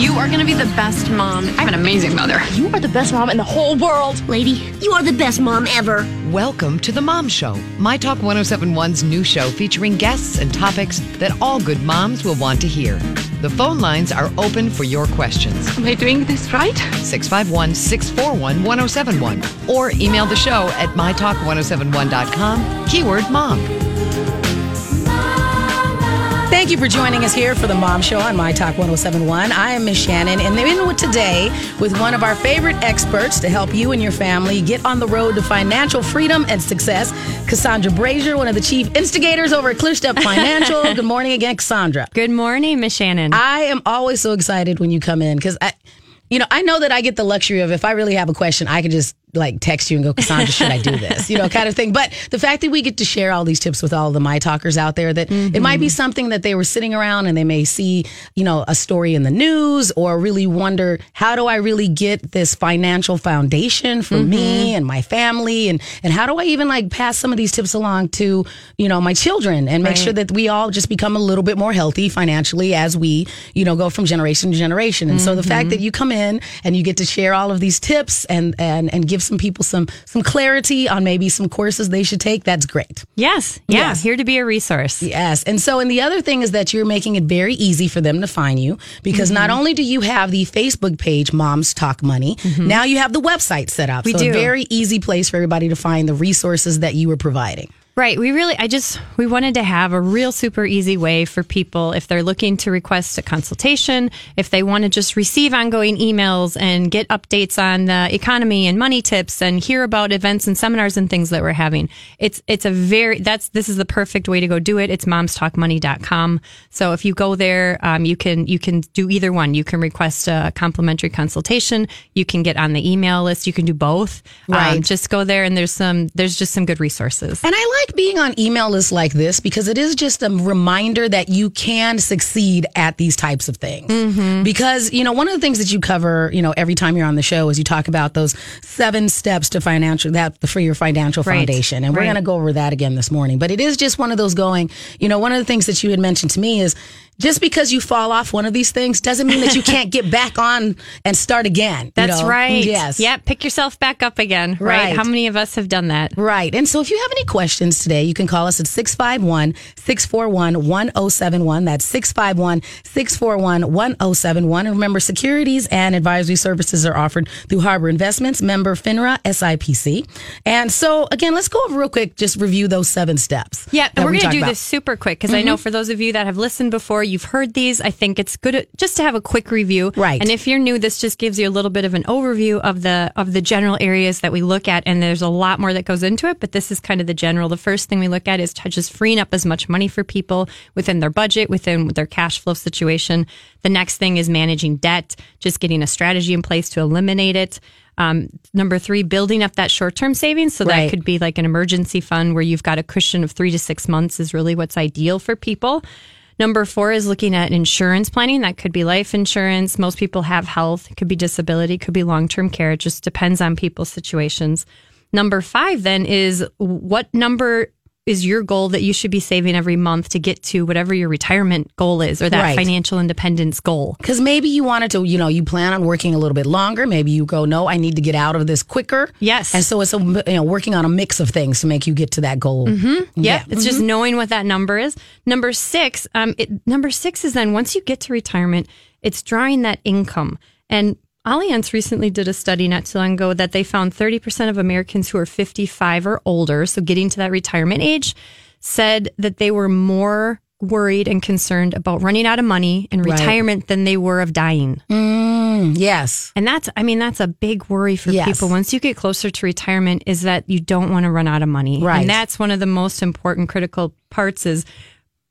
You are going to be the best mom. I'm an amazing mother. You are the best mom in the whole world. Lady, you are the best mom ever. Welcome to The Mom Show, My Talk 1071's new show featuring guests and topics that all good moms will want to hear. The phone lines are open for your questions. Am I doing this right? 651 641 1071 or email the show at mytalk1071.com, keyword mom. Thank you for joining us here for the Mom Show on My Talk 1071. I am Miss Shannan, and in with today with one of our favorite experts to help you and your family get on the road to financial freedom and success, Cassandra Brashier, one of the chief instigators over at ClearStep Financial. Good morning again, Cassandra. Good morning, Miss Shannan. I am always so excited when you come in because I, you know, I know that I get the luxury of if I really have a question, I can just like text you and go, Cassandra, should I do this? You know, kind of thing. But the fact that we get to share all these tips with all the my talkers out there, that mm-hmm. it might be something that they were sitting around and they may see, you know, a story in the news or really wonder, how do I really get this financial foundation for mm-hmm. me and my family? And, and how do I even like pass some of these tips along to, you know, my children and make right. sure that we all just become a little bit more healthy financially as we, you know, go from generation to generation. And mm-hmm. so the fact mm-hmm. that you come in and you get to share all of these tips and, and, and give give some people some some clarity on maybe some courses they should take, that's great. Yes. Yeah. Yes. Here to be a resource. Yes. And so, and the other thing is that you're making it very easy for them to find you because mm-hmm. not only do you have the Facebook page, Moms Talk Money, mm-hmm. now you have the website set up. We so do. a very easy place for everybody to find the resources that you are providing. Right. We really, I just, we wanted to have a real super easy way for people if they're looking to request a consultation, if they want to just receive ongoing emails and get updates on the economy and money tips and hear about events and seminars and things that we're having. It's, it's a very, that's, this is the perfect way to go do it. It's momstalkmoney.com. So if you go there, um, you can, you can do either one. You can request a complimentary consultation. You can get on the email list. You can do both. Um, right. Um, just go there and there's some, there's just some good resources. And I like like being on email lists like this because it is just a reminder that you can succeed at these types of things. Mm-hmm. Because, you know, one of the things that you cover, you know, every time you're on the show is you talk about those seven steps to financial, that the for your financial right. foundation. And we're going to go over that again this morning. But it is just one of those going, you know, one of the things that you had mentioned to me is, just because you fall off one of these things doesn't mean that you can't get back on and start again. That's know? right. Yes. Yeah. Pick yourself back up again. Right. right. How many of us have done that? Right. And so if you have any questions today, you can call us at 651 641 1071. That's 651 641 1071. And remember, securities and advisory services are offered through Harbor Investments, member FINRA, SIPC. And so, again, let's go over real quick, just review those seven steps. Yeah. And we're going to do about. this super quick because mm-hmm. I know for those of you that have listened before, you've heard these. I think it's good just to have a quick review. Right. And if you're new, this just gives you a little bit of an overview of the of the general areas that we look at. And there's a lot more that goes into it, but this is kind of the general. The first thing we look at is just freeing up as much money for people within their budget, within their cash flow situation. The next thing is managing debt, just getting a strategy in place to eliminate it. Um, number three, building up that short term savings. So right. that could be like an emergency fund where you've got a cushion of three to six months is really what's ideal for people. Number four is looking at insurance planning. That could be life insurance. Most people have health. It could be disability. Could be long term care. It just depends on people's situations. Number five then is what number is your goal that you should be saving every month to get to whatever your retirement goal is or that right. financial independence goal. Because maybe you wanted to, you know, you plan on working a little bit longer. Maybe you go, no, I need to get out of this quicker. Yes. And so it's a, you know, working on a mix of things to make you get to that goal. Mm-hmm. Yeah. It's mm-hmm. just knowing what that number is. Number six, um, it, number six is then once you get to retirement, it's drawing that income. And Allianz recently did a study not too long ago that they found 30% of Americans who are 55 or older, so getting to that retirement age, said that they were more worried and concerned about running out of money in retirement right. than they were of dying. Mm, yes. And that's, I mean, that's a big worry for yes. people. Once you get closer to retirement, is that you don't want to run out of money. Right. And that's one of the most important critical parts is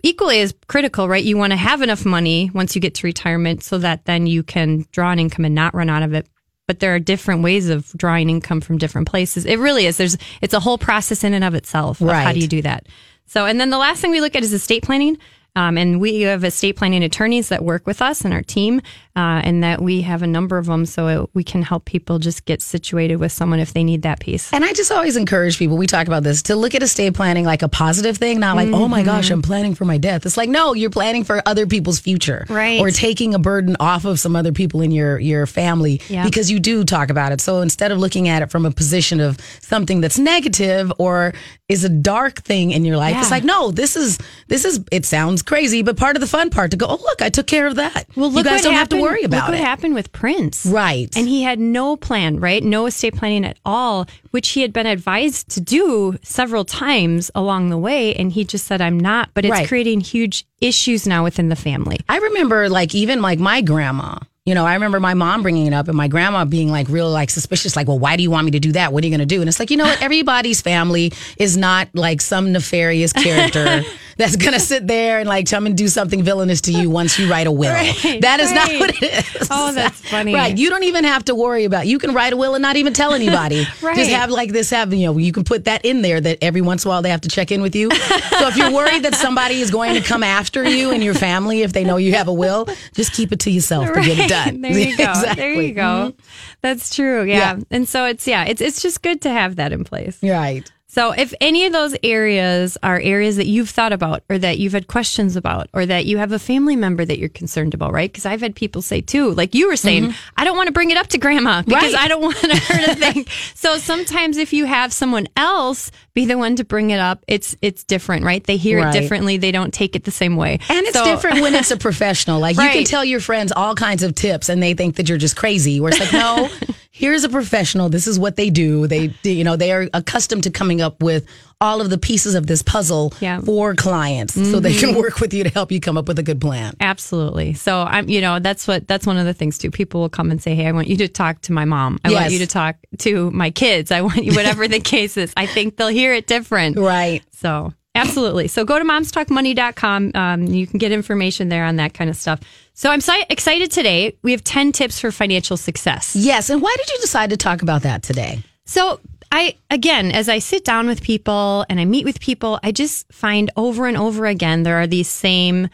equally as critical, right? You want to have enough money once you get to retirement so that then you can draw an income and not run out of it. But there are different ways of drawing income from different places. It really is. There's it's a whole process in and of itself. Of right. How do you do that? So, and then the last thing we look at is estate planning. Um, and we have estate planning attorneys that work with us and our team, uh, and that we have a number of them so it, we can help people just get situated with someone if they need that piece. And I just always encourage people, we talk about this, to look at estate planning like a positive thing, not like, oh my gosh, I'm planning for my death. It's like, no, you're planning for other people's future. Right. Or taking a burden off of some other people in your, your family Yeah. because you do talk about it. So instead of looking at it from a position of something that's negative or is a dark thing in your life, it's like, no, this is, this is, it sounds crazy, but part of the fun part to go, oh, look, I took care of that. Well, you look guys what don't happened, have to worry look about what it. happened with Prince. Right. And he had no plan, right? No estate planning at all, which he had been advised to do several times along the way. And he just said, I'm not. But it's Right. creating huge issues now within the family. I remember like even like my grandma. You know, I remember my mom bringing it up and my grandma being like real like suspicious like, "Well, why do you want me to do that? What are you going to do?" And it's like, "You know what? Everybody's family is not like some nefarious character that's going to sit there and like come and do something villainous to you once you write a will. Right, that is not what it is." Oh, that's funny. Right. You don't even have to worry about. You can write a will and not even tell anybody. Right. Just have like this have, you know, you can put that in there that every once in a while they have to check in with you. so if you're worried that somebody is going to come after you and your family if they know you have a will, just keep it to yourself to get it done. There you go. exactly. There you go. Mm-hmm. That's true. Yeah. Yeah. And so it's yeah, it's it's just good to have that in place. Right. So if any of those areas are areas that you've thought about or that you've had questions about or that you have a family member that you're concerned about, right? Because I've had people say too, like you were saying, I don't want to bring it up to grandma because Mm-hmm. Right. I don't want her to think. so sometimes if you have someone else be the one to bring it up, it's it's different, right? They hear Right. it differently. They don't take it the same way. And it's So- different when it's a professional. Like you can tell your friends all kinds of tips and they think that you're just crazy. Where it's like, no, here's a professional. This is what they do. They, you know, they are accustomed to coming up with all of the pieces of this puzzle Yeah. Mm-hmm. for clients so they can work with you to help you come up with a good plan. Absolutely. So I'm, you know, that's what that's one of the things too. People will come and say, "Hey, I want you to talk to my mom. I want you to talk to my kids. I want you, whatever the case is. I think they'll hear it different." Right. So absolutely. So go to momstalkmoney.com. Um, you can get information there on that kind of stuff. So I'm si- excited today. We have 10 tips for financial success. Yes. And why did you decide to talk about that today? So I again, as I sit down with people and I meet with people, I just find over and over again there are these same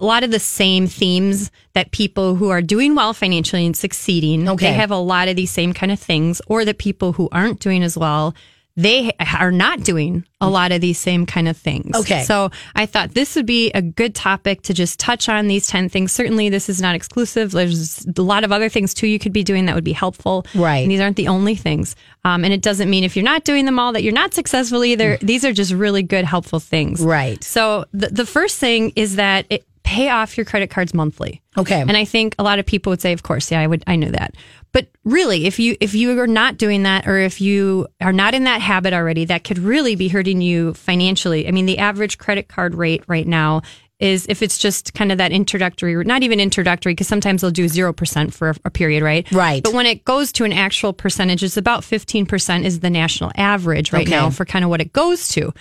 a lot of the same themes that people who are doing well financially and succeeding, Okay. they have a lot of these same kind of things, or the people who aren't doing as well, they are not doing a lot of these same kind of things. Okay. So I thought this would be a good topic to just touch on these 10 things. Certainly, this is not exclusive. There's a lot of other things too you could be doing that would be helpful. Right. And these aren't the only things. Um, and it doesn't mean if you're not doing them all that you're not successful either. These are just really good, helpful things. Right. So the, the first thing is that it, pay off your credit cards monthly. Okay. And I think a lot of people would say, of course, yeah, I would, I knew that. But really, if you if you are not doing that, or if you are not in that habit already, that could really be hurting you financially. I mean, the average credit card rate right now is if it's just kind of that introductory, not even introductory, because sometimes they'll do zero percent for a, a period, right? Right. But when it goes to an actual percentage, it's about fifteen percent is the national average right Okay. now for kind of what it goes to.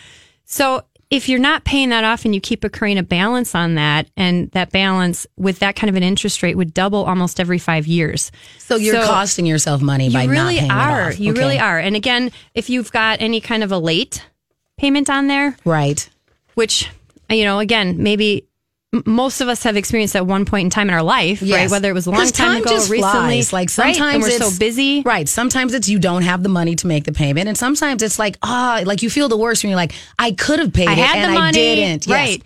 So if you're not paying that off and you keep accruing a balance on that, and that balance with that kind of an interest rate would double almost every five years. So you're So costing yourself money by you really not paying are. it off. You Okay. really are. And again, if you've got any kind of a late payment on there, Right. which you know, again, maybe most of us have experienced at one point in time in our life, right? Whether it was a long time, ago, just recently, flies. Like right? sometimes and we're it's so busy, Right. Sometimes it's you don't have the money to make the payment, and sometimes it's like ah, like you feel the worst when you're like, I could have paid I it had and the money, I didn't. Yes. right?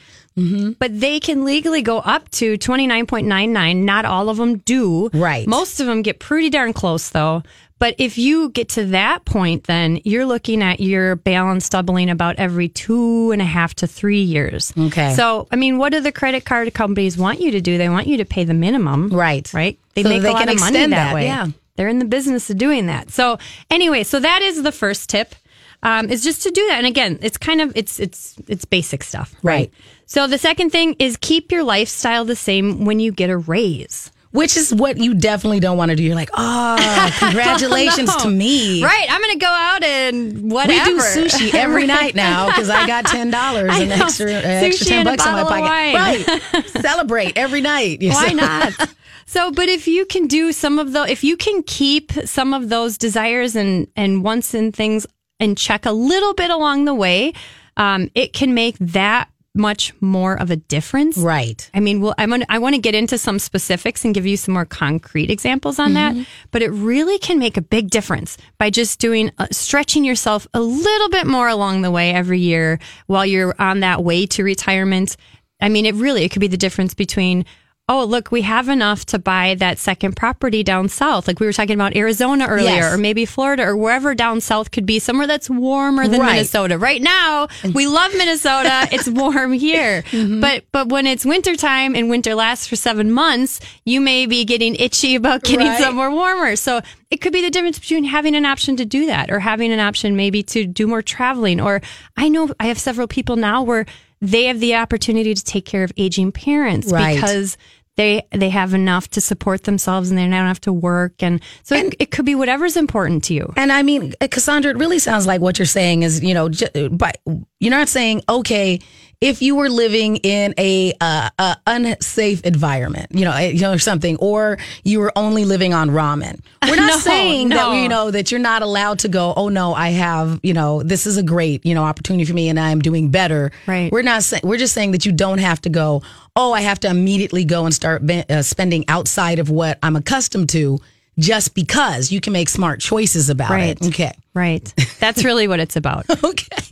But they can legally go up to twenty nine point nine nine. Not all of them do. Right. Most of them get pretty darn close, though. But if you get to that point, then you're looking at your balance doubling about every two and a half to three years. Okay. So, I mean, what do the credit card companies want you to do? They want you to pay the minimum. Right. Right. They So make they a lot of money that, that, way. yeah. They're in the business of doing that. So anyway, so that is the first tip. Um, is just to do that. And again, it's kind of it's it's it's basic stuff. Right. So the second thing is keep your lifestyle the same when you get a raise. Which is what you definitely don't want to do. You're like, oh, congratulations to me. Right. I'm going to go out and whatever. We do sushi every night now because I got ten dollars I and know. extra uh, extra ten and a bucks in my pocket. Right. Celebrate every night. You Why know? not? So, but if you can do some of the, if you can keep some of those desires and and wants and things and check a little bit along the way, um, it can make that much more of a difference. Right. I mean, well, I'm gonna, I want to get into some specifics and give you some more concrete examples on Mm-hmm. that. But it really can make a big difference by just doing uh, stretching yourself a little bit more along the way every year while you're on that way to retirement. I mean, it really it could be the difference between. Oh, look, we have enough to buy that second property down south. Like we were talking about Arizona earlier, Yes. or maybe Florida, or wherever down south could be, somewhere that's warmer than Right. Minnesota. Right now, we love Minnesota. it's warm here. Mm-hmm. But but when it's wintertime and winter lasts for seven months, you may be getting itchy about getting Right. somewhere warmer. So it could be the difference between having an option to do that or having an option maybe to do more traveling. Or I know I have several people now where they have the opportunity to take care of aging parents Right. because they they have enough to support themselves and they don't have to work and so it, it could be whatever's important to you. And I mean, Cassandra, it really sounds like what you're saying is, you know, j- but you're not saying, okay, if you were living in a, uh, a unsafe environment, you know, eh, you know, or something, or you were only living on ramen. We're not No, saying no. that, you know, that you're not allowed to go, oh no, I have, you know, this is a great, you know, opportunity for me and I'm doing better. Right. We're not saying, we're just saying that you don't have to go, oh, I have to immediately go and start be- uh, spending outside of what I'm accustomed to just because you can make smart choices about Right. it. Okay. Right. That's really what it's about. Okay.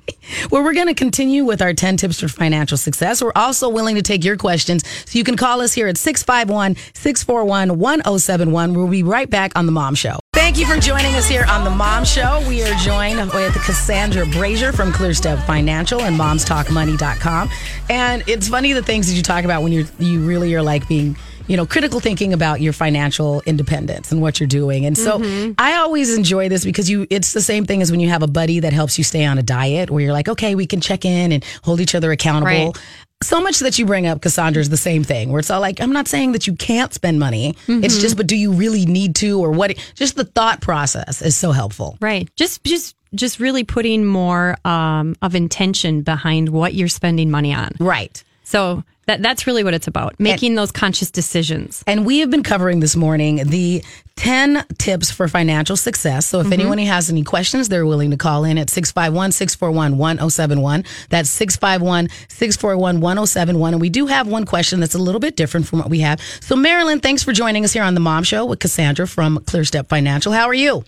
Well, we're going to continue with our 10 tips for financial success. We're also willing to take your questions. So you can call us here at 651 641 1071. We'll be right back on The Mom Show. Thank you for joining us here on The Mom Show. We are joined with Cassandra Brashier from ClearStep Financial and momstalkmoney.com. And it's funny the things that you talk about when you're, you really are like being you know, critical thinking about your financial independence and what you're doing. And so I always enjoy this because you it's the same thing as when you have a buddy that helps you stay on a diet where you're like, okay, we can check in and hold each other accountable. Right. So much that you bring up, Cassandra, is the same thing where it's all like, I'm not saying that you can't spend money. It's just, but do you really need to or what? Just the thought process is so helpful. Right. Just just just really putting more um, of intention behind what you're spending money on. Right. So that that's really what it's about, making those conscious decisions. And we have been covering this morning the 10 tips for financial success. So if mm-hmm. anyone has any questions, they're willing to call in at 651 641 1071. That's 651 641 1071. And we do have one question that's a little bit different from what we have. So, Marilyn, thanks for joining us here on The Mom Show with Cassandra from ClearStep Financial. How are you?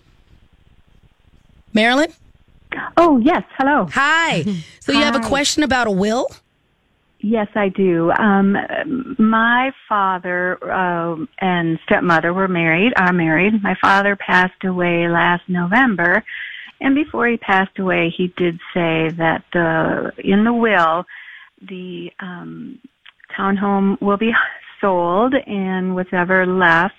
Marilyn? Oh, yes. Hello. Hi. So, you have a question about a will? Yes, I do. Um, my father um and stepmother were married, are married. My father passed away last November, and before he passed away, he did say that the in the will, the um, townhome will be sold, and whatever left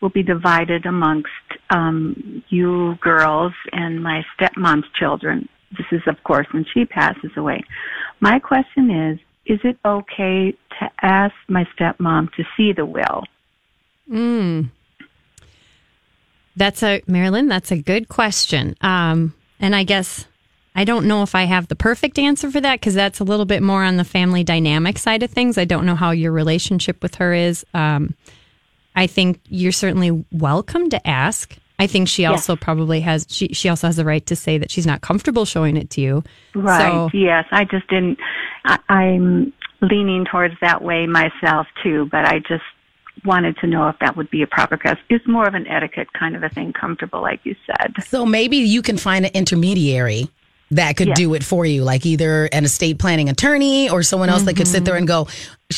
will be divided amongst um, you girls and my stepmom's children. This is, of course, when she passes away. My question is, is it okay to ask my stepmom to see the will? That's a Marilyn. That's a good question. Um, and I guess I don't know if I have the perfect answer for that because that's a little bit more on the family dynamic side of things. I don't know how your relationship with her is. Um, I think you're certainly welcome to ask. I think she also probably has. She she also has the right to say that she's not comfortable showing it to you. Right. So, yes, I just didn't. I, I'm leaning towards that way myself too, but I just wanted to know if that would be a proper because it's more of an etiquette kind of a thing, comfortable, like you said. So maybe you can find an intermediary that could Yeah. do it for you, like either an estate planning attorney or someone else that could sit there mm-hmm. and go,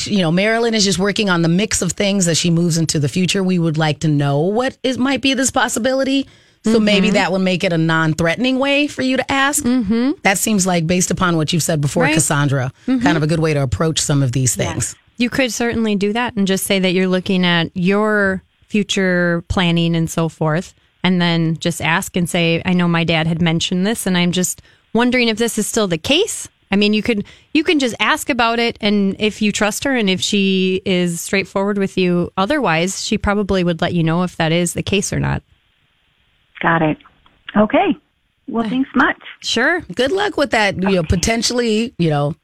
you know, Marilyn is just working on the mix of things as she moves into the future. We would like to know what is might be this possibility. So maybe mm-hmm. that would make it a non-threatening way for you to ask. Mm-hmm. That seems like, based upon what you've said before, Right. Cassandra, mm-hmm. kind of a good way to approach some of these things. You could certainly do that and just say that you're looking at your future planning and so forth. And then just ask and say, I know my dad had mentioned this and I'm just wondering if this is still the case. I mean, you could you can just ask about it and if you trust her and if she is straightforward with you otherwise, she probably would let you know if that is the case or not. Got it. Okay. Well, thanks much. Sure. Good luck with that. You know, potentially, you know,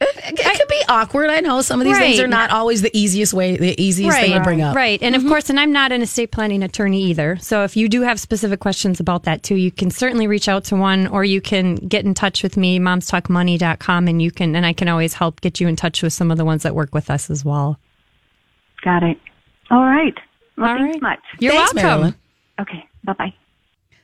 It, it could be awkward. I know some of these things are not always the easiest way, the easiest thing to bring up. Mm-hmm. Right. And of course, and I'm not an estate planning attorney either. So if you do have specific questions about that too, you can certainly reach out to one or you can get in touch with me, momstalkmoney.com, and you can, and I can always help get you in touch with some of the ones that work with us as well. Got it. All right. Well, All thanks right. much. You're Thanks, welcome. Marilyn. Okay. Bye bye.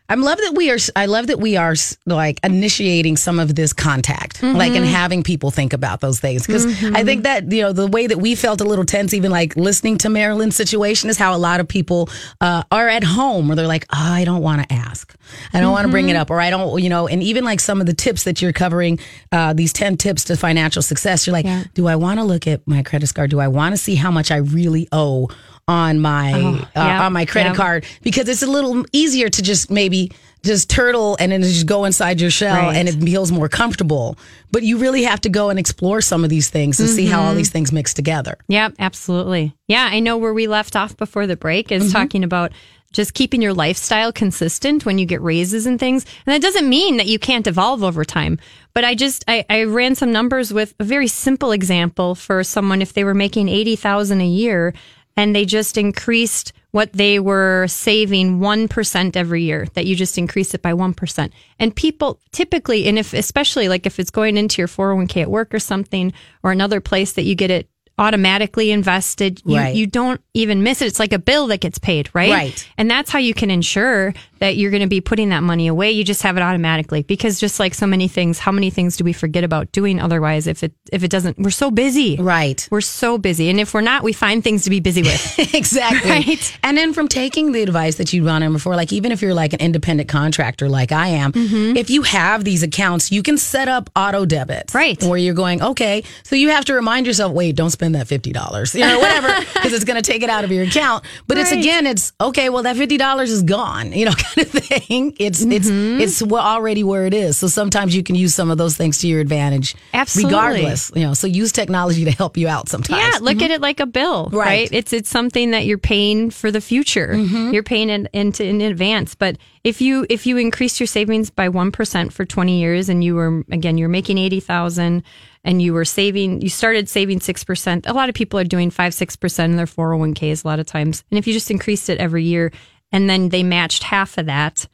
I love that we are. I love that we are like initiating some of this contact, like Mm-hmm. and having people think about those things. Because I think that you know the way that we felt a little tense, even like listening to Marilyn's situation, is how a lot of people uh, are at home, where they're like, oh, I don't want to ask, I don't want to bring it Mm-hmm. up, or I don't, you know. And even like some of the tips that you're covering, uh, these ten tips to financial success, you're like, Yeah. do I want to look at my credit card? Do I want to see how much I really owe? On my uh, Oh, yeah, on my credit yeah. card because it's a little easier to just maybe just turtle and then just go inside your shell Right. and it feels more comfortable. But you really have to go and explore some of these things and see how Mm-hmm. all these things mix together. Yeah, absolutely. Yeah, I know where we left off before the break is talking about just keeping your lifestyle consistent when you get raises and things. And that doesn't mean that you can't evolve over time. But I just I, I ran some numbers with a very simple example for someone if they were making eighty thousand a year and they just increased what they were saving 1% every year that you just increase it by 1% and people typically and if especially like if it's going into your 401k at work or something or another place that you get it automatically invested you, Right. you don't even miss it it's like a bill that gets paid right Right. and that's how you can ensure that you're going to be putting that money away you just have it automatically because just like so many things how many things do we forget about doing otherwise if it if it doesn't we're so busy Right. we're so busy and if we're not we find things to be busy with exactly. Right. And then from taking the advice that you've gone in before, like even if you're like an independent contractor like I am, Mm-hmm. if you have these accounts, you can set up auto debits. Right. Where you're going, okay, so you have to remind yourself, wait, don't spend that $50, you know, whatever, because it's going to take it out of your account. But it's again, it's okay, well, that $50 is gone, you know, kind of thing. It's, it's, Mm-hmm. it's wa- already where it is. So sometimes you can use some of those things to your advantage. Absolutely. Regardless, you know, so use technology to help you out sometimes. Yeah, look at it like a bill, Right. right. It's it's something that you're paying for the future. You're paying it into in advance. But if you if you increase your savings by one percent for 20 years, and you were again you're making eighty thousand, and you were saving, you started saving six percent. A lot of people are doing five six percent in their 401ks a lot of times. And if you just increased it every year, and then they matched half of that.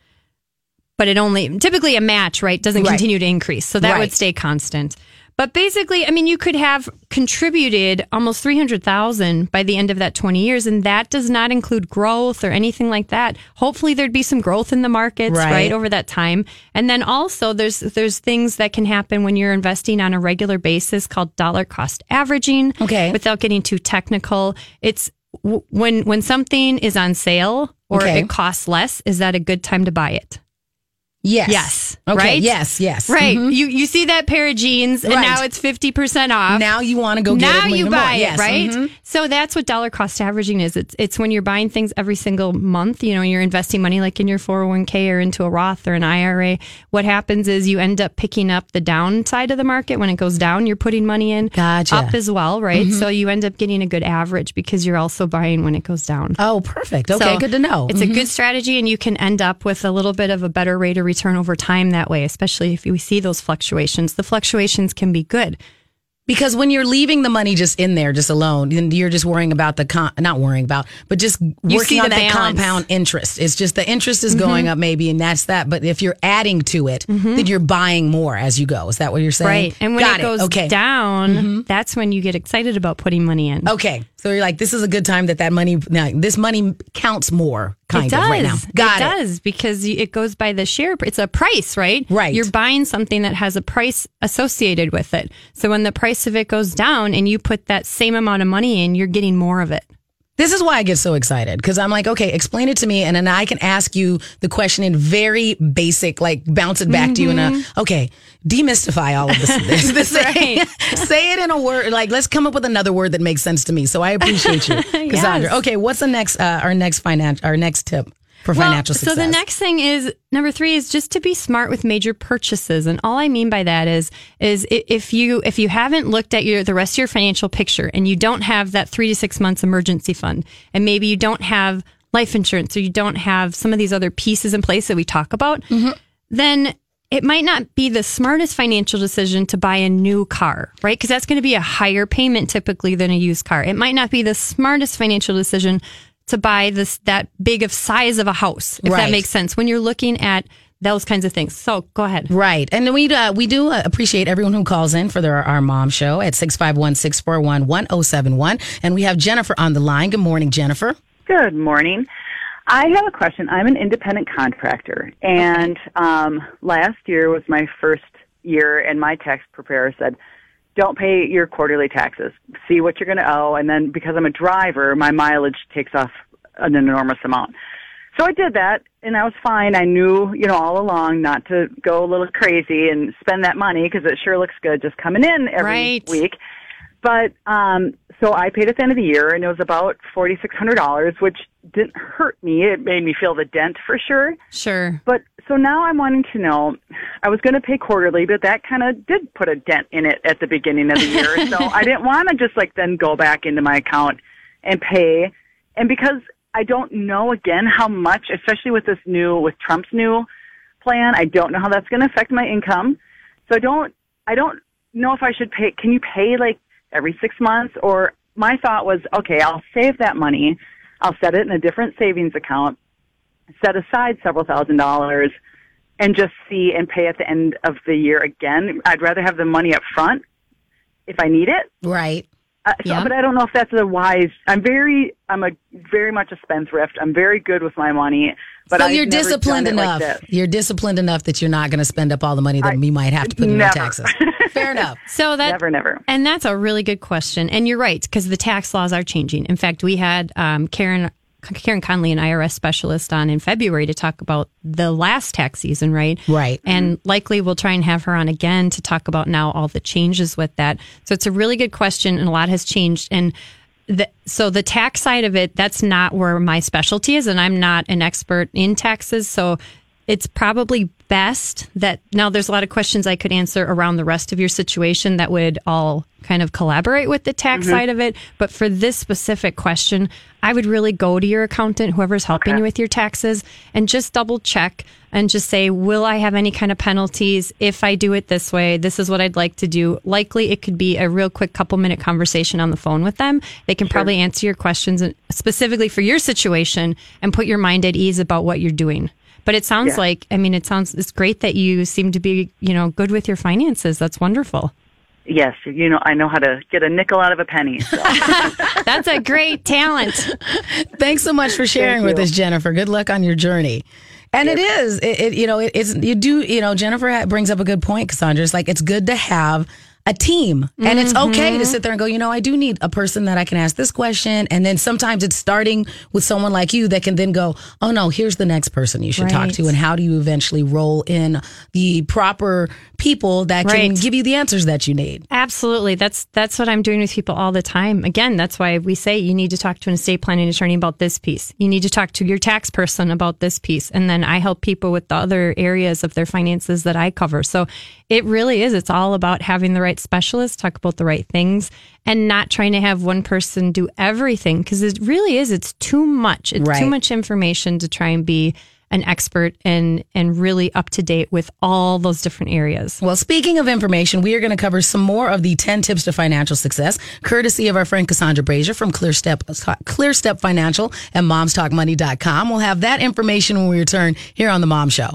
But it only typically a match, right? Doesn't Right. continue to increase. So that Right. would stay constant. But basically, I mean, you could have contributed almost 300,000 by the end of that 20 years and that does not include growth or anything like that. Hopefully there'd be some growth in the markets, Right. right, over that time. And then also there's there's things that can happen when you're investing on a regular basis called dollar cost averaging. Okay. Without getting too technical, it's w- when when something is on sale or Okay. it costs less, is that a good time to buy it? Yes. Yes. Okay. Right? Yes. Yes. Right. Mhm. You you see that pair of jeans and Right. now it's 50% off. Now you want to go get now you buy it, Yes. right? Mhm. So that's what dollar cost averaging is. It's it's when you're buying things every single month. You know, you're investing money like in your 401k or into a Roth or an IRA. What happens is you end up picking up the downside of the market when it goes down. You're putting money in Gotcha. up as well, right? So you end up getting a good average because you're also buying when it goes down. Oh, perfect. Okay, So good to know. It's a good strategy, and you can end up with a little bit of a better rate of return over time that way, especially if we see those fluctuations. The fluctuations can be good. because when you're leaving the money just in there, just alone, then you're just worrying about the con- not worrying about, but just working on the that balance. Mm-hmm. compound interest. It's just the interest is going up, maybe, and that's that. But if you're adding to it, then you're buying more as you go. Is that what you're saying? Right. And when Got it goes okay. Mm-hmm. down, that's when you get excited about putting money in. Okay, so you're like, this is a good time that that money, now, this money counts more, kind it of does. right now. Got it, it. does because it goes by the share. It's a price, right? Right. You're buying something that has a price associated with it. So when the price of it goes down and you put that same amount of money in, you're getting more of it. This is why I get so excited because I'm like, okay, explain it to me, and then I can ask you the question in very basic, like bounce it back to you in a okay, demystify all of this. this, this say, say it in a word, like let's come up with another word that makes sense to me. So I appreciate you, Cassandra. Yes. Okay, what's the next, uh, our next financial, our next tip for financial success? So the next thing is number three is just to be smart with major purchases, and all I mean by that is is if you if you haven't looked at your the rest of your financial picture and you don't have that three to six months emergency fund, and maybe you don't have life insurance or you don't have some of these other pieces in place that we talk about, Mm-hmm. then it might not be the smartest financial decision to buy a new car, right? Because that's going to be a higher payment typically than a used car. It might not be the smartest financial decision to buy this that big of size of a house, if Right. that makes sense. When you're looking at those kinds of things. So go ahead. Right. And we uh, we do uh, appreciate everyone who calls in for their our mom show at 651-641-1071 and we have Jennifer on the line. Good morning, Jennifer. Good morning. I have a question. I'm an independent contractor, and um, last year was my first year, and my tax preparer said, "Don't pay your quarterly taxes. See what you're going to owe, and then because I'm a driver, my mileage takes off an enormous amount." So I did that, and I was fine. I knew, you know, all along not to go a little crazy and spend that money because it sure looks good just coming in every Right. week. But um, so I paid at the end of the year, and it was about forty six hundred dollars, which didn't hurt me. It made me feel the dent for sure. Sure. But so now I'm wanting to know. I was going to pay quarterly, but that kind of did put a dent in it at the beginning of the year. so I didn't want to just like then go back into my account and pay. And because I don't know again how much, especially with this new with Trump's new plan, I don't know how that's going to affect my income. So I don't. I don't know if I should pay. Can you pay like every six months? Or my thought was, okay, I'll save that money. I'll set it in a different savings account set aside several thousand dollars and just see and pay at the end of the year again. I'd rather have the money up front if I need it. Right. Uh, so, Yeah. But I don't know if that's a wise. I'm very, I'm a very much a spendthrift. I'm very good with my money. But so I've you're disciplined done it like enough. you're disciplined enough that you're not going to spend up all the money that we might have to put in your taxes. Fair enough. So that Never, never. And that's a really good question. And you're right because the tax laws are changing. In fact, we had um, Karen Karen Conley, an IRS specialist, on in February to talk about the last tax season, right? Right. And likely we'll try and have her on again to talk about now all the changes with that. So it's a really good question, and a lot has changed. And the, so the tax side of it, that's not where my specialty is, and I'm not an expert in taxes. So it's probably best that now there's a lot of questions I could answer around the rest of your situation that would all kind of collaborate with the tax mm-hmm. side of it. But for this specific question, I would really go to your accountant, whoever's helping you with your taxes, and just double check and just say, will I have any kind of penalties if I do it this way? This is what I'd like to do. Likely it could be a real quick couple minute conversation on the phone with them. They can probably answer your questions specifically for your situation and put your mind at ease about what you're doing. But it sounds like, I mean, it sounds, it's great that you seem to be, you know, good with your finances. That's wonderful. Yes, you know, I know how to get a nickel out of a penny. So. That's a great talent. Thanks so much for sharing with us, Jennifer. Good luck on your journey. And it is, it, it you know, it, it's you do, you know, Jennifer brings up a good point, Cassandra. It's like it's good to have a team, and it's okay to mm-hmm. sit there and go, you know, I do need a person that I can ask this question, and then sometimes it's starting with someone like you that can then go, oh no, here's the next person you should talk to, and how do you eventually roll in the proper people that can Right. give you the answers that you need. Absolutely. That's that's what I'm doing with people all the time. Again, that's why we say you need to talk to an estate planning attorney about this piece. You need to talk to your tax person about this piece. And then I help people with the other areas of their finances that I cover. So it really is. It's all about having the right specialist, talk about the right things, and not trying to have one person do everything because it really is. It's too much. It's Right. too much information to try and be an expert and and really up to date with all those different areas. Well, speaking of information, we are going to cover some more of the 10 tips to financial success, courtesy of our friend Cassandra Brashier from ClearStep, ClearStep Financial and MomsTalkMoney.com. We'll have that information when we return here on The Mom Show.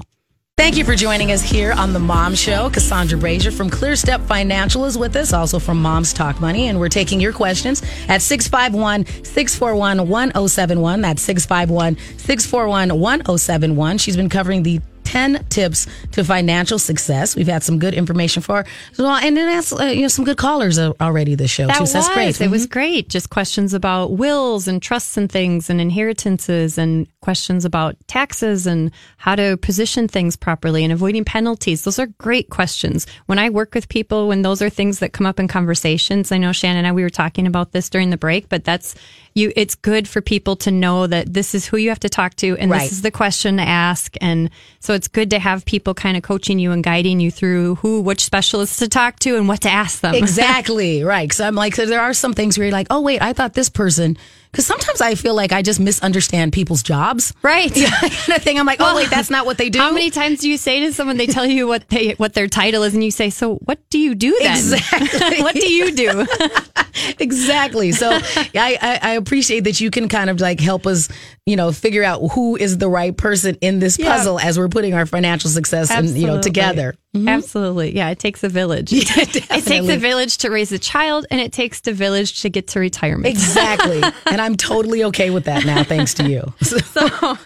Thank you for joining us here on The Mom Show. Cassandra Brashier from ClearStep Financial is with us, also from Moms Talk Money. And we're taking your questions at 651 641 1071. That's 651 641 1071. She's been covering the 10 tips to financial success. We've had some good information for. Well, and then that's, uh, you know, some good callers already this show, That too. was, So that's great. It was Mhm. great. Just questions about wills and trusts and things and inheritances and questions about taxes and how to position things properly and avoiding penalties. Those are great questions. When I work with people, when those are things that come up in conversations, I know Shannan and I, we were talking about this during the break, but that's you, it's good for people to know that this is who you have to talk to and Right. this is the question to ask. And so it's good to have people kind of coaching you and guiding you through who, which specialists to talk to and what to ask them. Exactly right. Because I'm like, there are some things where you're like, oh wait, I thought this person Because sometimes I feel like I just misunderstand people's jobs. Right. Yeah, kind of thing. I'm like, oh wait, that's not what they do. How many times do you say to someone they tell you what they what their title is, and you say, "So what do you do then? Exactly. what do you do?" exactly. So I, I, I appreciate that you can kind of like help us, you know, figure out who is the right person in this Yeah. puzzle as we're putting our financial success and you know together. Mm-hmm. Absolutely. Yeah, it takes a village. it takes a village to raise a child, and it takes a village to get to retirement. Exactly. and I'm totally okay with that now, thanks to you. So- So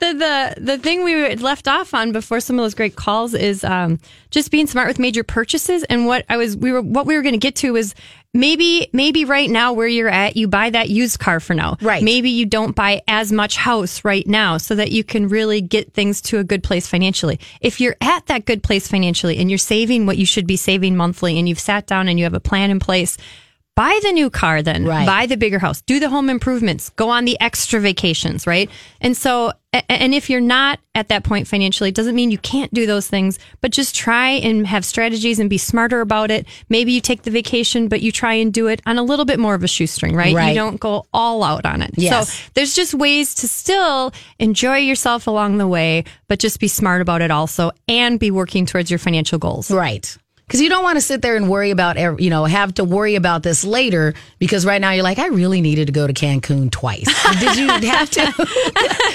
the the the thing we left off on before some of those great calls is um, just being smart with major purchases. And what I was we were what we were going to get to was maybe maybe right now where you're at you buy that used car for now. Right. Maybe you don't buy as much house right now so that you can really get things to a good place financially. If you're at that good place financially and you're saving what you should be saving monthly and you've sat down and you have a plan in place. Buy the new car then. Right. Buy the bigger house. Do the home improvements. Go on the extra vacations, right? And so, and if you're not at that point financially, it doesn't mean you can't do those things, but just try and have strategies and be smarter about it. Maybe you take the vacation, but you try and do it on a little bit more of a shoestring, right? Right. You don't go all out on it. Yes. So there's just ways to still enjoy yourself along the way, but just be smart about it also and be working towards your financial goals. Right. Because you don't want to sit there and worry about, you know, have to worry about this later because right now you're like, I really needed to go to Cancun twice. Did you have to?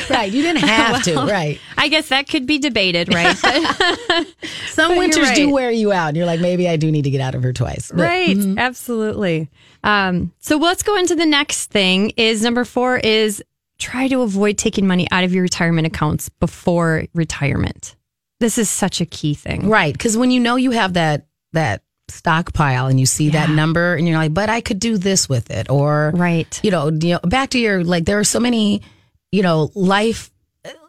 right. You didn't have to. Right. I guess that could be debated, right? Some you're winters do wear you out. And you're like, maybe I do need to get out of here twice. But- Right, absolutely. Um, so let's go into the next thing. Is number four is try to avoid taking money out of your retirement accounts before retirement. This is such a key thing. Right. Because when you know you have that, that, stockpile and you see that number and you're like but i could do this with it or Right. you know, you know back to your like there are so many you know life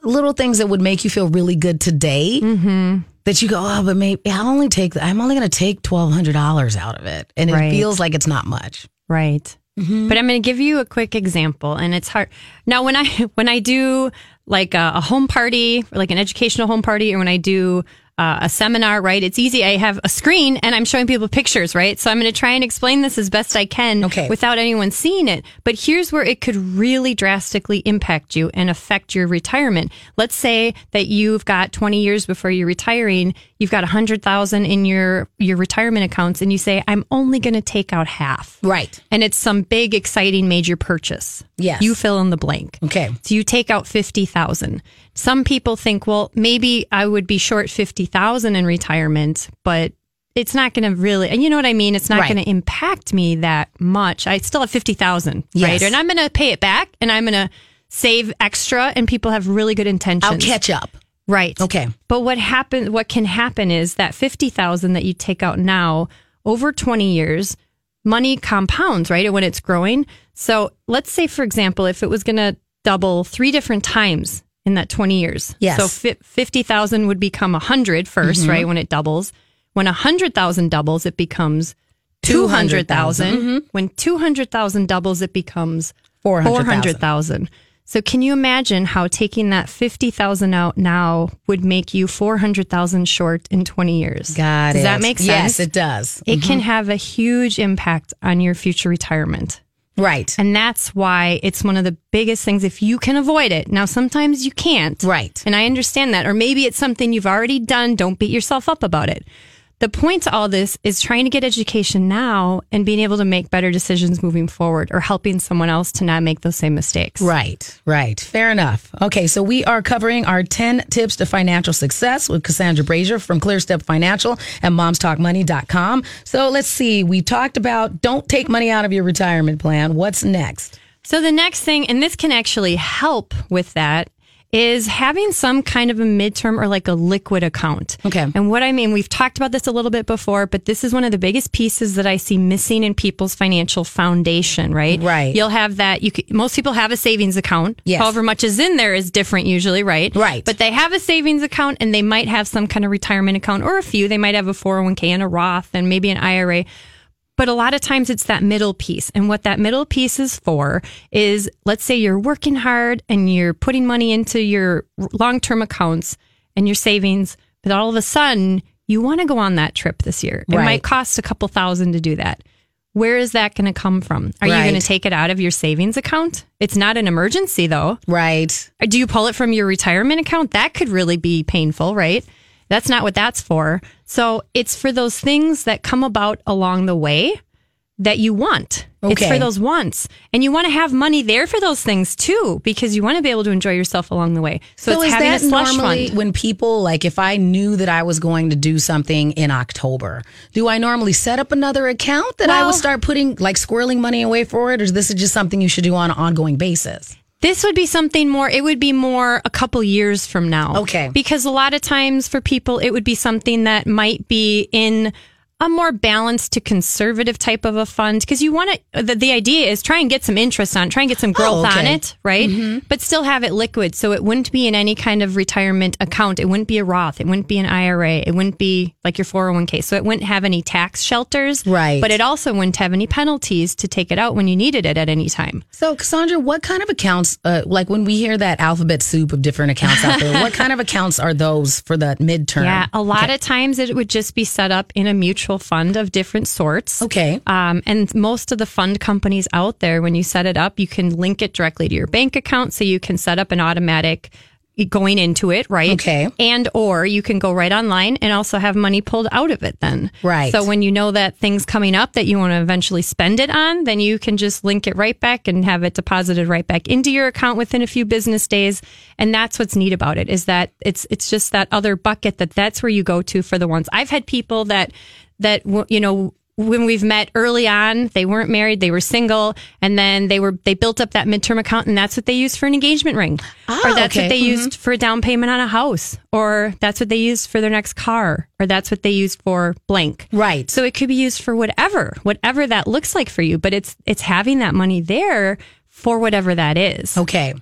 little things that would make you feel really good today Mm-hmm. that you go oh but maybe i'll only take i'm only going to take $1200 out of it and it feels like it's not much Right. But I'm going to give you a quick example, and it's hard. Now, when I when I do like a, a home party, or like an educational home party, or when I do uh, a seminar, right? It's easy. I have a screen and I'm showing people pictures, right? So I'm going to try and explain this as best I can Okay. without anyone seeing it. But here's where it could really drastically impact you and affect your retirement. Let's say that you've got 20 years before you're retiring, you've got a 100,000 in your your retirement accounts and you say I'm only going to take out half. Right. And it's some big exciting major purchase. Yes. You fill in the blank. Okay. So you take out 50,000. Some people think, well, maybe I would be short 50,000 in retirement, but it's not going to really, and you know what I mean? It's not Right. going to impact me that much. I still have 50,000, Yes. right? And I'm going to pay it back and I'm going to save extra and people have really good intentions. I'll catch up. Right. Okay. But what happen what can happen is that 50,000 that you take out now over 20 years, money compounds, right? And when it's growing. So, let's say for example, if it was going to double three different times in that 20 years. Yes. So fi- 50,000 would become 100 1st, mm-hmm. right? When it doubles. When 100,000 doubles, it becomes 200,000. Mm-hmm. When 200,000 doubles, it becomes 400,000. 400,000. So can you imagine how taking that 50,000 out now would make you 400,000 short in 20 years? Got Does it. that make sense? Yes, it does. It can mm-hmm. have a huge impact on your future retirement. Right. And that's why it's one of the biggest things if you can avoid it. Now, sometimes you can't. Right. And I understand that. Or maybe it's something you've already done. Don't beat yourself up about it. The point to all this is trying to get education now and being able to make better decisions moving forward or helping someone else to not make those same mistakes. Right, right. Fair enough. Okay, so we are covering our 10 tips to financial success with Cassandra Brashier from ClearStep Financial and momstalkmoney.com. So let's see. We talked about don't take money out of your retirement plan. What's next? So the next thing, and this can actually help with that, is having some kind of a midterm or like a liquid account. Okay. And what I mean, we've talked about this a little bit before, but this is one of the biggest pieces that I see missing in people's financial foundation, right? Right. You'll have that. You could, most people have a savings account. Yes. However much is in there is different usually, right? Right. But they have a savings account and they might have some kind of retirement account or a few. They might have a 401k and a Roth and maybe an IRA. But a lot of times it's that middle piece. And what that middle piece is for is let's say you're working hard and you're putting money into your long term accounts and your savings, but all of a sudden you want to go on that trip this year. It Right. might cost a couple thousand to do that. where is that going to come from? Are you going to take it out of your savings account? It's not an emergency though. Right. Do you pull it from your retirement account? That could really be painful, right? That's not what that's for. So it's for those things that come about along the way that you want. It's Okay. for those wants. And you want to have money there for those things too, because you want to be able to enjoy yourself along the way. So, it's is having that a slush normally fund. when people like if I knew that I was going to do something in October, do I normally set up another account that I Well- would start putting like squirreling money away for it, or is this just something you should do on an ongoing basis? This would be something more, it would be more a couple years from now. Okay. Because a lot of times for people, it would be something that might be in a more balanced to conservative type of a fund. Because you want to, the, the idea is try and get some interest on, try and get some growth Oh, okay. on it, right? But still have it liquid. So it wouldn't be in any kind of retirement account. It wouldn't be a Roth. It wouldn't be an IRA. It wouldn't be like your 401k. So it wouldn't have any tax shelters. Right. But it also wouldn't have any penalties to take it out when you needed it at any time. So, Cassandra, what kind of accounts, uh, like when we hear that alphabet soup of different accounts out there, what kind of accounts are those for that midterm? Yeah, a lot of times it would just be set up in a mutual fund of different sorts. Okay. Um, and most of the fund companies out there, when you set it up, you can link it directly to your bank account, so you can set up an automatic going into it, right? Okay. And or you can go right online and also have money pulled out of it then. Right. So when you know that thing's coming up that you want to eventually spend it on, then you can just link it right back and have it deposited right back into your account within a few business days. And that's what's neat about it is that it's it's just that other bucket that that's where you go to for the ones. I've had people that that you know when we've met early on, they weren't married, they were single, and then they were they built up that midterm account, and that's what they used for an engagement ring, Ah, or that's okay. what they used for a down payment on a house, or that's what they used for their next car, or that's what they used for blank. Right. So it could be used for whatever, whatever that looks like for you, but it's it's having that money there for whatever that is. Okay.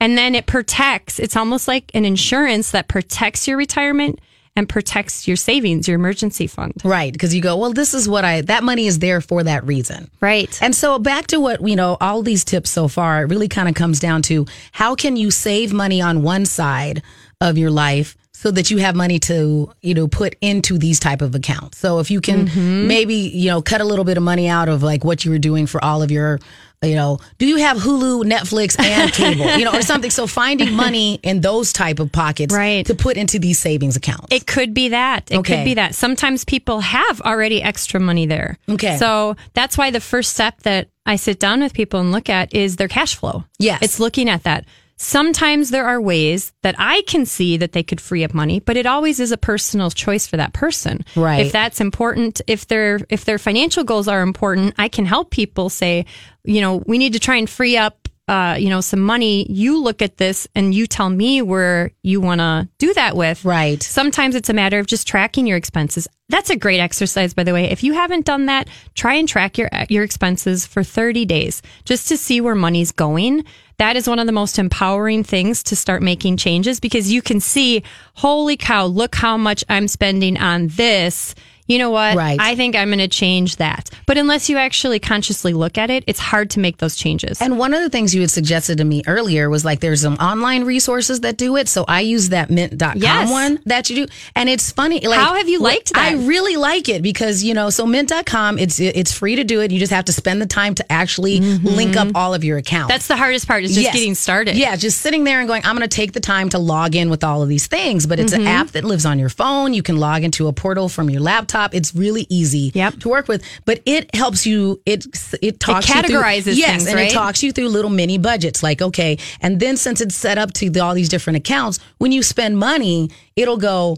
And then it protects, it's almost like an insurance that protects your retirement and protects your savings, your emergency fund. Right. Because you go, well, this is what I, that money is there for that reason. Right. And so back to what, you know, all these tips so far, it really kind of comes down to how can you save money on one side of your life so that you have money to, you know, put into these type of accounts. So if you can mm-hmm. maybe, you know, cut a little bit of money out of like what you were doing for all of your you know, do you have Hulu, Netflix, and cable? you know, or something. So finding money in those type of pockets Right. to put into these savings accounts. It could be that. It Okay. could be that. Sometimes people have already extra money there. Okay. So that's why the first step that I sit down with people and look at is their cash flow. Yes. It's looking at that. Sometimes there are ways that I can see that they could free up money, but it always is a personal choice for that person. Right. If that's important, if their if their financial goals are important, I can help people say, you know, we need to try and free up uh, you know, some money, you look at this and you tell me where you want to do that with. Right. Sometimes it's a matter of just tracking your expenses. That's a great exercise, by the way. If you haven't done that, try and track your your expenses for 30 days just to see where money's going. That is one of the most empowering things to start making changes because you can see, holy cow, look how much I'm spending on this. You know what? Right. I think I'm going to change that. But unless you actually consciously look at it, it's hard to make those changes. And one of the things you had suggested to me earlier was like there's some online resources that do it. So I use that mint.com Yes. one that you do. And it's funny. Like, How have you liked that? I really like it because, you know, so mint.com, it's it's free to do it. You just have to spend the time to actually link up all of your accounts. Mm-hmm. That's the hardest part is just Yes. getting started. Yeah, just sitting there and going, I'm going to take the time to log in with all of these things. But it's an app that lives on your phone. You can log into a portal from your laptop. It's really easy Yep. to work with. But it helps you. It it talks you through- categorizes yes, things, and right? it talks you through little mini budgets. Like okay, and then since it's set up to the, all these different accounts, when you spend money, it'll go.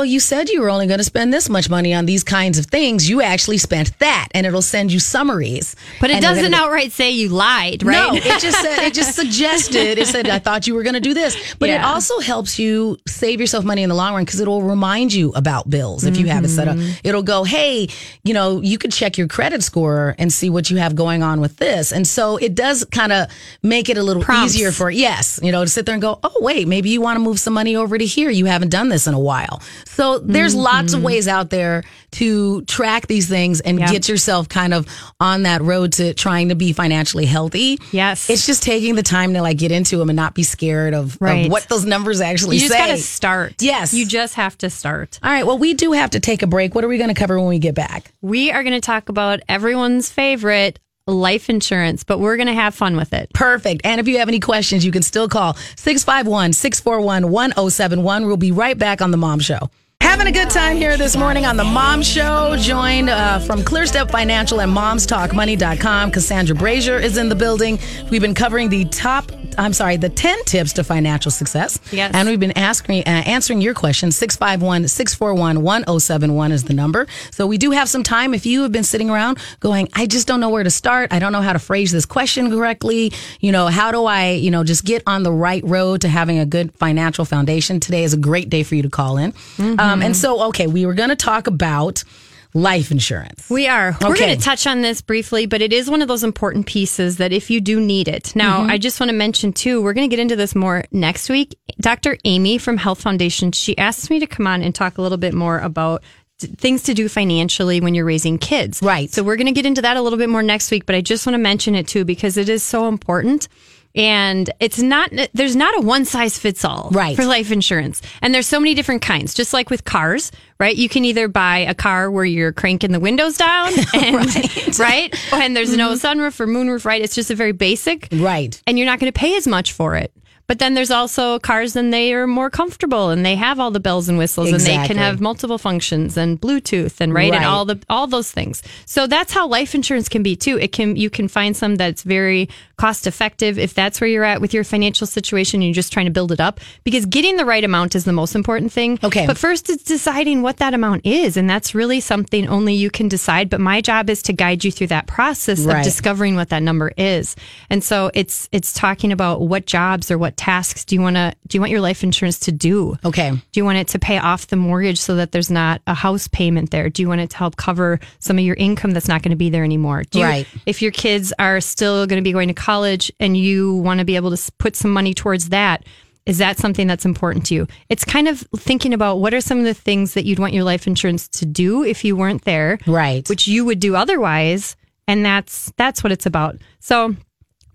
Well, you said you were only going to spend this much money on these kinds of things. You actually spent that, and it'll send you summaries. But it doesn't outright say you lied, right? no, it just said it just suggested. It said I thought you were going to do this, but it also helps you save yourself money in the long run because it'll remind you about bills if you have it set up. Mm-hmm. It'll go, hey, you know, you could check your credit score and see what you have going on with this, and so it does kind of make it a little Prompts. easier for yes, you know, to sit there and go, oh wait, maybe you want to move some money over to here. You haven't done this in a while, So there's lots of mm-hmm. ways out there to track these things and Yep. get yourself kind of on that road to trying to be financially healthy. Yes. It's just taking the time to like get into them and not be scared of, of what those numbers actually say. You just got to start. Yes. You just have to start. All right. Well, we do have to take a break. What are we going to cover when we get back? We are going to talk about everyone's favorite life insurance, but we're going to have fun with it. Perfect. And if you have any questions, you can still call 651 641 1071. We'll be right back on The Mom Show. Having a good time here this morning on The Mom Show, joined uh, from ClearStep Financial and MomsTalkMoney.com. Cassandra Brashier is in the building. We've been covering the top, I'm sorry, the 10 tips to financial success. Yes. And we've been asking, uh, answering your questions. 651 641 1071 is the number. So we do have some time. If you have been sitting around going, I just don't know where to start. I don't know how to phrase this question correctly. You know, how do I, you know, just get on the right road to having a good financial foundation? Today is a great day for you to call in. Um, and so, okay, we were going to talk about life insurance. We are. We're going to touch on this briefly, but it is one of those important pieces that if you do need it. Now, Mm-hmm. I just want to mention too, we're going to get into this more next week. Dr. Amy from Health Foundation, she asked me to come on and talk a little bit more about things to do financially when you're raising kids. Right. So we're going to get into that a little bit more next week, but I just want to mention it too because it is so important. And it's not, there's not a one size fits all Right. for life insurance. And there's so many different kinds, just like with cars, right? You can either buy a car where you're cranking the windows down, and, right. And there's no mm-hmm. sunroof or moonroof, right? It's just a very basic, Right. and you're not going to pay as much for it. But then there's also cars and they are more comfortable and they have all the bells and whistles and they can have multiple functions and Bluetooth and right, Right. and all the all those things. So that's how life insurance can be too. It can you can find some that's very cost effective if that's where you're at with your financial situation and you're just trying to build it up because getting the right amount is the most important thing. Okay. But first it's deciding what that amount is and that's really something only you can decide, but my job is to guide you through that process Right. of discovering what that number is. And so it's it's talking about what jobs or what tasks do you want to do you want your life insurance to do? Okay. Do you want it to pay off the mortgage so that there's not a house payment there? Do you want it to help cover some of your income that's not going to be there anymore? Do you, Right. If your kids are still going to be going to college and you want to be able to put some money towards that, is that something that's important to you? It's kind of thinking about what are some of the things that you'd want your life insurance to do if you weren't there, Right. which you would do otherwise, and that's that's what it's about. So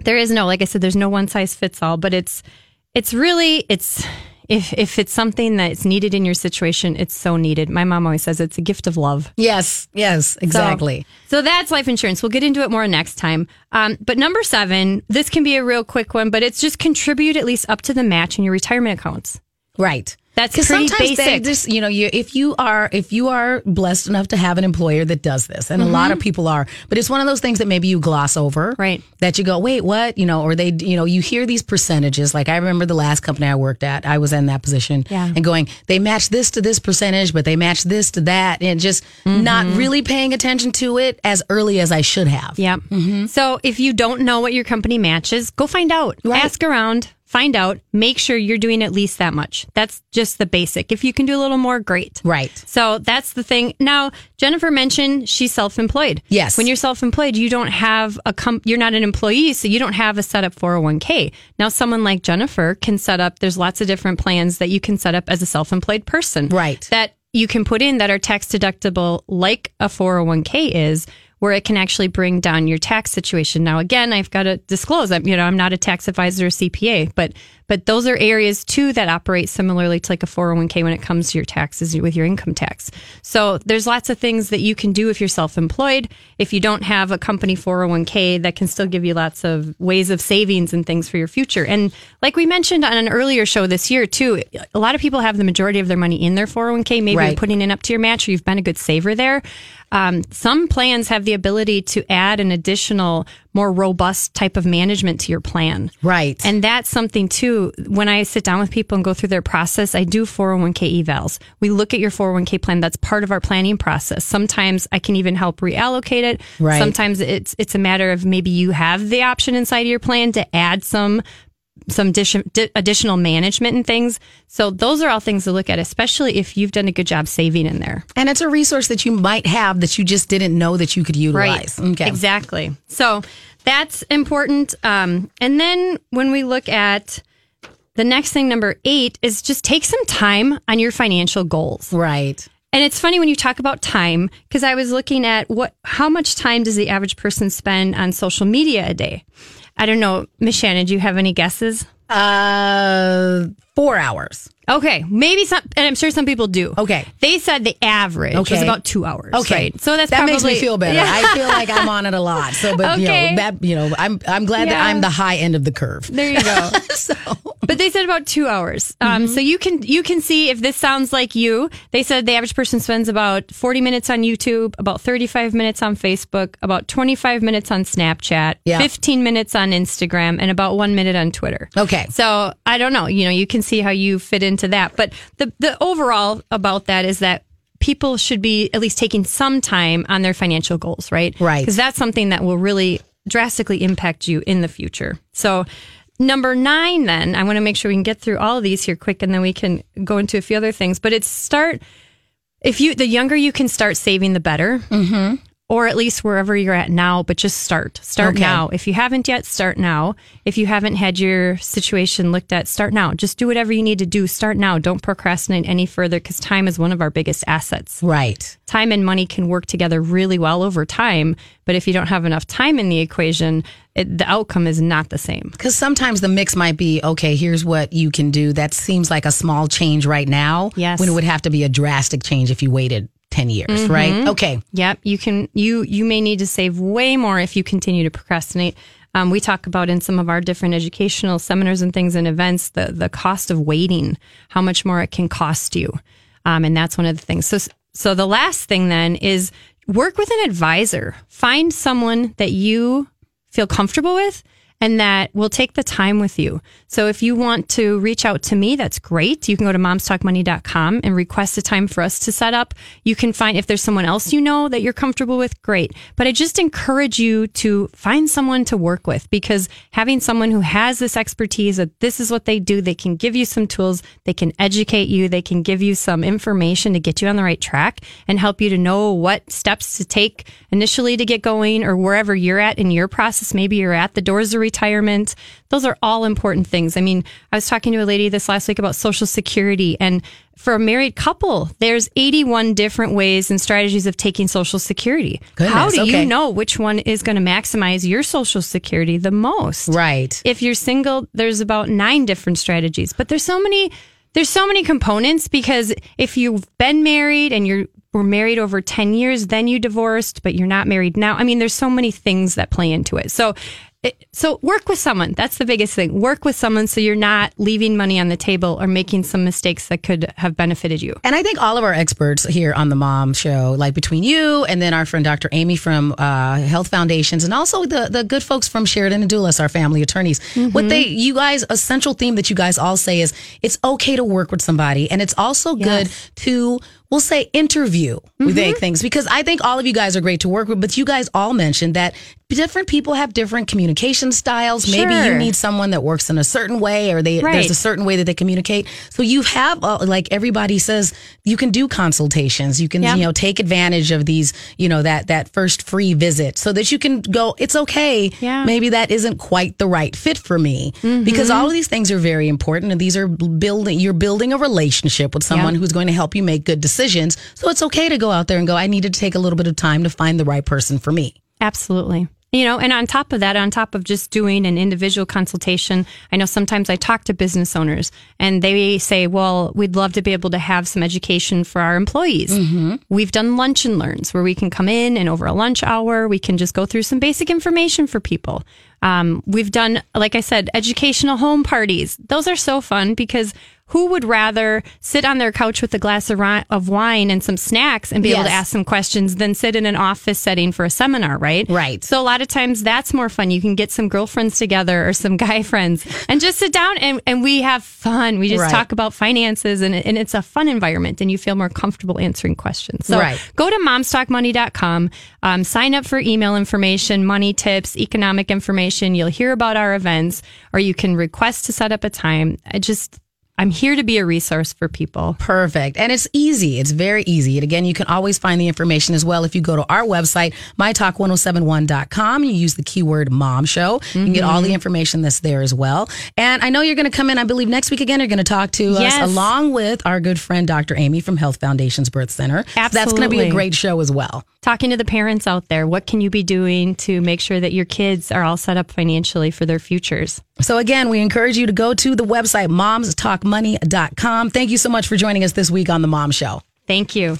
there is no like i said there's no one size fits all but it's it's really it's if if it's something that's needed in your situation it's so needed my mom always says it's a gift of love Yes. Yes. So- Exactly. so, that's life insurance we'll get into it more next time um, but number seven this can be a real quick one but it's just contribute at least up to the match in your retirement accounts Right. That's because pretty sometimes they basic. just you know you if you are if you are blessed enough to have an employer that does this and a lot of people are but it's one of those things that maybe you gloss over Mm-hmm. Right. that you go wait what you know or they you know you hear these percentages like I remember the last company I worked at I was in that position Yeah. and going they match this to this percentage but they match this to that and just Mm-hmm. not really paying attention to it as early as I should have Yep. So if you don't know what your company matches, go find out. Right. Ask around, find out, make sure you're doing at least that much. That's just the basic. If you can do a little more, great. right So that's the thing. Now, Jennifer mentioned she's self-employed. Yes. When you're self-employed, you don't have a com- you're not an employee, so you don't have a set up 401k. Now, someone like Jennifer can set up there's lots of different plans that you can set up as a self-employed person. Right. That you can put in that are tax deductible like a 401k is where it can actually bring down your tax situation. Now again, I've got to disclose I'm you know, I'm not a tax advisor or CPA, but but those are areas too that operate similarly to like a 401k when it comes to your taxes with your income tax. So there's lots of things that you can do if you're self-employed. If you don't have a company 401k that can still give you lots of ways of savings and things for your future. And like we mentioned on an earlier show this year too, a lot of people have the majority of their money in their 401k. Maybe Right. you're putting it up to your match or you've been a good saver there. Um, some plans have the ability to add an additional, more robust type of management to your plan. Right. And that's something too. When I sit down with people and go through their process, I do 401k evals. We look at your 401k plan. That's part of our planning process. Sometimes I can even help reallocate it. Right. Sometimes it's it's a matter of maybe you have the option inside of your plan to add some some addition, di- additional management and things. So those are all things to look at, especially if you've done a good job saving in there. and it's a resource that you might have that you just didn't know that you could utilize Right. okay Exactly. So that's important. Um, and then when we look at the next thing, number eight, is just take some time on your financial goals. Right. And it's funny when you talk about time because I was looking at what how much time does the average person spend on social media a day? I don't know, Miss Shannan, do you have any guesses? Uh, four hours. Okay, maybe some, and I'm sure some people do. Okay. they said the average was Okay. about two hours. Okay, right? so that's that probably, makes me feel better. Yeah. I feel like I'm on it a lot. So, but you know that you know, I'm I'm glad that I'm the high end of the curve. There you go. so But they said about two hours. Um, So you can you can see if this sounds like you. They said the average person spends about 40 minutes on YouTube, about 35 minutes on Facebook, about 25 minutes on Snapchat, Yeah. 15 minutes on Instagram, and about one minute on Twitter. Okay. So I don't know. You know, you can see how you fit into that. But the the overall about that is that people should be at least taking some time on their financial goals, right? Right. Because that's something that will really drastically impact you in the future. So number nine, then I want to make sure we can get through all of these here quick, and then we can go into a few other things. But it's start if you the younger you can start saving, the better. Mm-hmm. Or at least wherever you're at now, but just start. Start Okay. now. If you haven't yet, start now. If you haven't had your situation looked at, start now. Just do whatever you need to do. Start now. Don't procrastinate any further because time is one of our biggest assets right. time and money can work together really well over time. But if you don't have enough time in the equation, it, the outcome is not the same. Because sometimes the mix might be okay. Here's what you can do. That seems like a small change right now. Yes. When it would have to be a drastic change if you waited ten years. Mm-hmm. Right. Okay. Yep, you can. You you may need to save way more if you continue to procrastinate. Um, we talk about in some of our different educational seminars and things and events the the cost of waiting, how much more it can cost you, um, and that's one of the things. So so the last thing then is work with an advisor. Find someone that you feel comfortable with and that will take the time with you. So if you want to reach out to me, that's great. You can go to momstalkmoney.com and request a time for us to set up. You can find if there's someone else you know that you're comfortable with, great. But I just encourage you to find someone to work with because having someone who has this expertise that this is what they do, they can give you some tools, they can educate you, they can give you some information to get you on the right track and help you to know what steps to take initially to get going or wherever you're at in your process. Maybe you're at the doors retirement. Those are all important things. I mean, I was talking to a lady this last week about social security and for a married couple, there's 81 different ways and strategies of taking social security. Goodness, How do okay. you know which one is going to maximize your social security the most? Right. if you're single there's about nine different strategies but there's so many there's so many components because if you've been married and you're were married over 10 years then you divorced but you're not married now i mean there's so many things that play into it so it, so work with someone. That's the biggest thing. Work with someone so you're not leaving money on the table or making some mistakes that could have benefited you. And I think all of our experts here on the Mom Show, like between you and then our friend Dr. Amy from uh, Health Foundations, and also the the good folks from Sheridan and Doulas, our family attorneys, what they you guys a central theme that you guys all say is it's okay to work with somebody, and it's also good to we'll say interview with Mm-hmm. things because I think all of you guys are great to work with, but you guys all mentioned that different people have different communication styles. Maybe you need someone that works in a certain way, or they Right. there's a certain way that they communicate. So you have, uh, like everybody says, you can do consultations. You can, Yep. you know, take advantage of these, you know, that that first free visit, so that you can go. It's okay. Yeah. Maybe that isn't quite the right fit for me, because all of these things are very important, and these are building. You're building a relationship with someone Yep. who's going to help you make good decisions. So it's okay to go out there and go. I needed to take a little bit of time to find the right person for me. Absolutely. You know, and on top of that, on top of just doing an individual consultation, I know sometimes I talk to business owners and they say, well, we'd love to be able to have some education for our employees. We've done lunch and learns where we can come in and over a lunch hour, we can just go through some basic information for people. Um, we've done, like I said, educational home parties. Those are so fun because who would rather sit on their couch with a glass of, ri- of wine and some snacks and be able to ask some questions than sit in an office setting for a seminar, right? Right. So a lot of times that's more fun. You can get some girlfriends together or some guy friends and just sit down and, and we have fun. We just Right. talk about finances and, and it's a fun environment and you feel more comfortable answering questions. So Right. go to momstalkmoney.com, um, sign up for email information, money tips, economic information. You'll hear about our events or you can request to set up a time. I just, I'm here to be a resource for people. Perfect. And it's easy. It's very easy. And again, you can always find the information as well if you go to our website, mytalk1071.com. You use the keyword mom show. You can get all the mm-hmm. information that's there as well. And I know you're going to come in, I believe, next week again. You're going to talk to Yes. us along with our good friend, Dr. Amy from Health Foundation's Birth Center. So that's going to be a great show as well. Talking to the parents out there, what can you be doing to make sure that your kids are all set up financially for their futures? So again, we encourage you to go to the website, momstalkmoney.com. Thank you so much for joining us this week on The Mom Show. Thank you.